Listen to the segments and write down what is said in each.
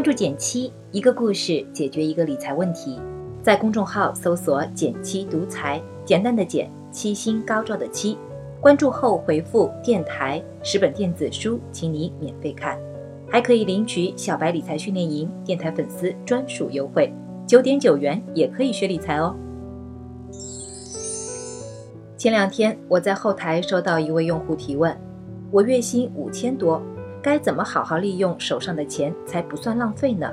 关注减七，一个故事解决一个理财问题。在公众号搜索“减七独裁，简单的减，七星高照的七。关注后回复“电台”十本电子书，请你免费看，还可以领取小白理财训练营电台粉丝专属优惠，九点九元也可以学理财哦。前两天我在后台收到一位用户提问：我月薪五千多。该怎么好好利用手上的钱才不算浪费呢？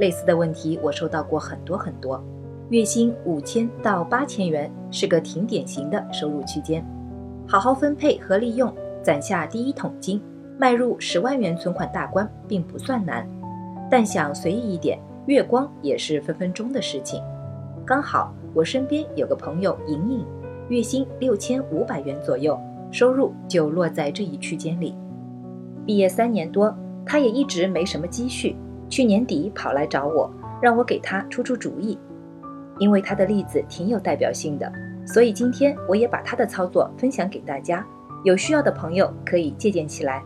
类似的问题我收到过很多很多。月薪五千到八千元是个挺典型的收入区间，好好分配和利用，攒下第一桶金，迈入十万元存款大关并不算难。但想随意一点，月光也是分分钟的事情。刚好我身边有个朋友莹莹，月薪六千五百元左右，收入就落在这一区间里。毕业三年多，他也一直没什么积蓄。去年底跑来找我，让我给他出出主意。因为他的例子挺有代表性的，所以今天我也把他的操作分享给大家。有需要的朋友可以借鉴起来。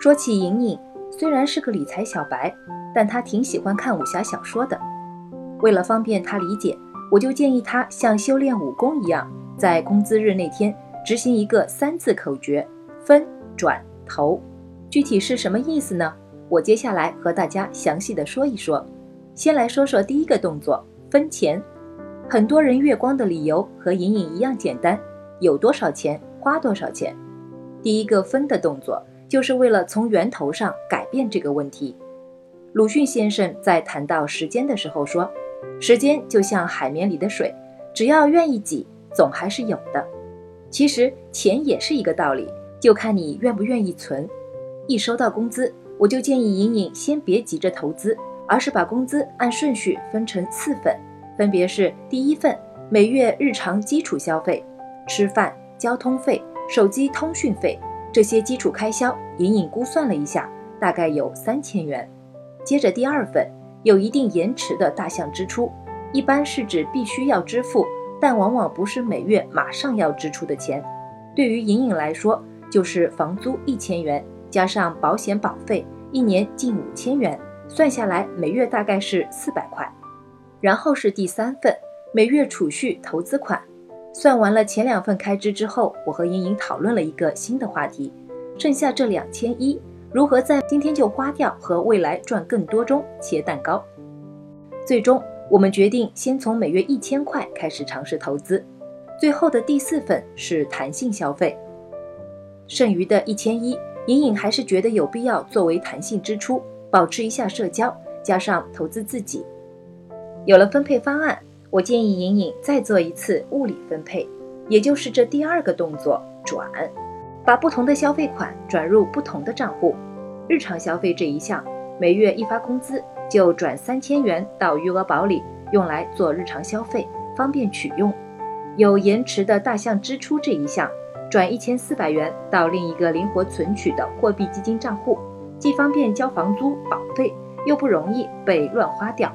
说起莹莹，虽然是个理财小白，但她挺喜欢看武侠小说的。为了方便她理解，我就建议她像修炼武功一样。在工资日那天执行一个三字口诀：分、转、投。具体是什么意思呢？我接下来和大家详细的说一说。先来说说第一个动作：分钱。很多人月光的理由和隐隐一样简单，有多少钱花多少钱。第一个分的动作，就是为了从源头上改变这个问题。鲁迅先生在谈到时间的时候说：“时间就像海绵里的水，只要愿意挤。”总还是有的。其实钱也是一个道理，就看你愿不愿意存。一收到工资，我就建议莹莹先别急着投资，而是把工资按顺序分成四份，分别是第一份每月日常基础消费，吃饭、交通费、手机通讯费这些基础开销，莹莹估算了一下，大概有三千元。接着第二份有一定延迟的大项支出，一般是指必须要支付。但往往不是每月马上要支出的钱，对于莹莹来说，就是房租一千元，加上保险保费，一年近五千元，算下来每月大概是四百块。然后是第三份每月储蓄投资款，算完了前两份开支之后，我和莹莹讨论了一个新的话题：剩下这两千一，如何在今天就花掉和未来赚更多中切蛋糕？最终。我们决定先从每月一千块开始尝试投资，最后的第四份是弹性消费，剩余的一千一，隐隐还是觉得有必要作为弹性支出，保持一下社交，加上投资自己。有了分配方案，我建议隐隐再做一次物理分配，也就是这第二个动作转，把不同的消费款转入不同的账户。日常消费这一项，每月一发工资。就转三千元到余额宝里，用来做日常消费，方便取用。有延迟的大项支出这一项，转一千四百元到另一个灵活存取的货币基金账户，既方便交房租保费，又不容易被乱花掉。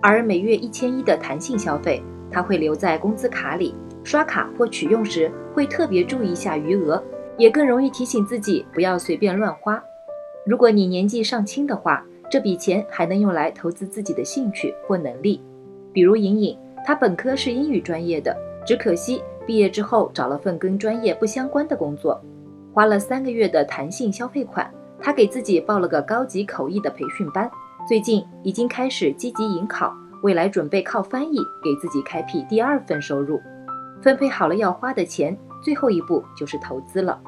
而每月一千一的弹性消费，它会留在工资卡里，刷卡或取用时会特别注意一下余额，也更容易提醒自己不要随便乱花。如果你年纪尚轻的话，这笔钱还能用来投资自己的兴趣或能力，比如莹莹，她本科是英语专业的，只可惜毕业之后找了份跟专业不相关的工作，花了三个月的弹性消费款，她给自己报了个高级口译的培训班，最近已经开始积极迎考，未来准备靠翻译给自己开辟第二份收入。分配好了要花的钱，最后一步就是投资了。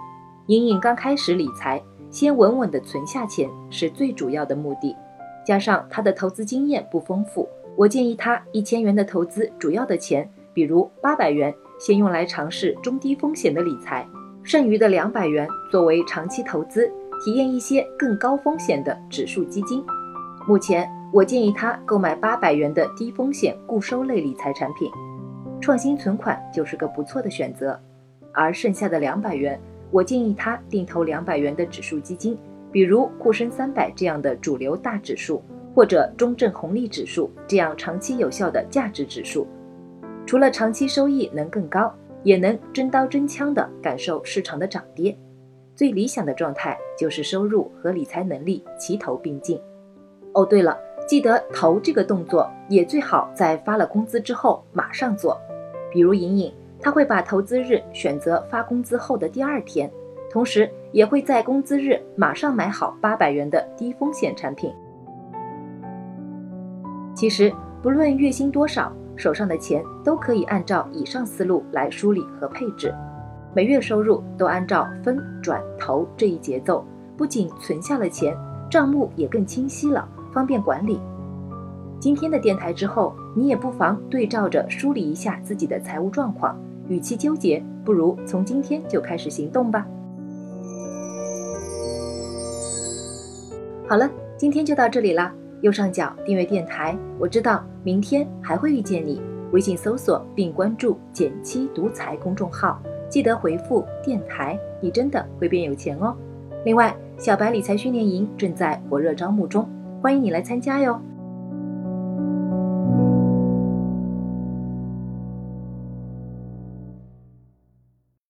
莹莹刚开始理财。先稳稳的存下钱是最主要的目的，加上他的投资经验不丰富，我建议他一千元的投资主要的钱，比如八百元，先用来尝试中低风险的理财，剩余的两百元作为长期投资，体验一些更高风险的指数基金。目前我建议他购买八百元的低风险固收类理财产品，创新存款就是个不错的选择，而剩下的两百元。我建议他定投两百元的指数基金，比如沪深三百这样的主流大指数，或者中证红利指数这样长期有效的价值指数。除了长期收益能更高，也能真刀真枪地感受市场的涨跌。最理想的状态就是收入和理财能力齐头并进。哦，对了，记得投这个动作也最好在发了工资之后马上做。比如莹莹，他会把投资日选择发工资后的第二天，同时也会在工资日马上买好八百元的低风险产品。其实，不论月薪多少，手上的钱都可以按照以上思路来梳理和配置。每月收入都按照分转投这一节奏，不仅存下了钱，账目也更清晰了，方便管理。今天的电台之后，你也不妨对照着梳理一下自己的财务状况。与其纠结，不如从今天就开始行动吧。好了，今天就到这里啦。右上角订阅电台，我知道明天还会遇见你。微信搜索并关注“减七独裁”公众号，记得回复“电台”，你真的会变有钱哦。另外，小白理财训练营正在火热招募中，欢迎你来参加哟。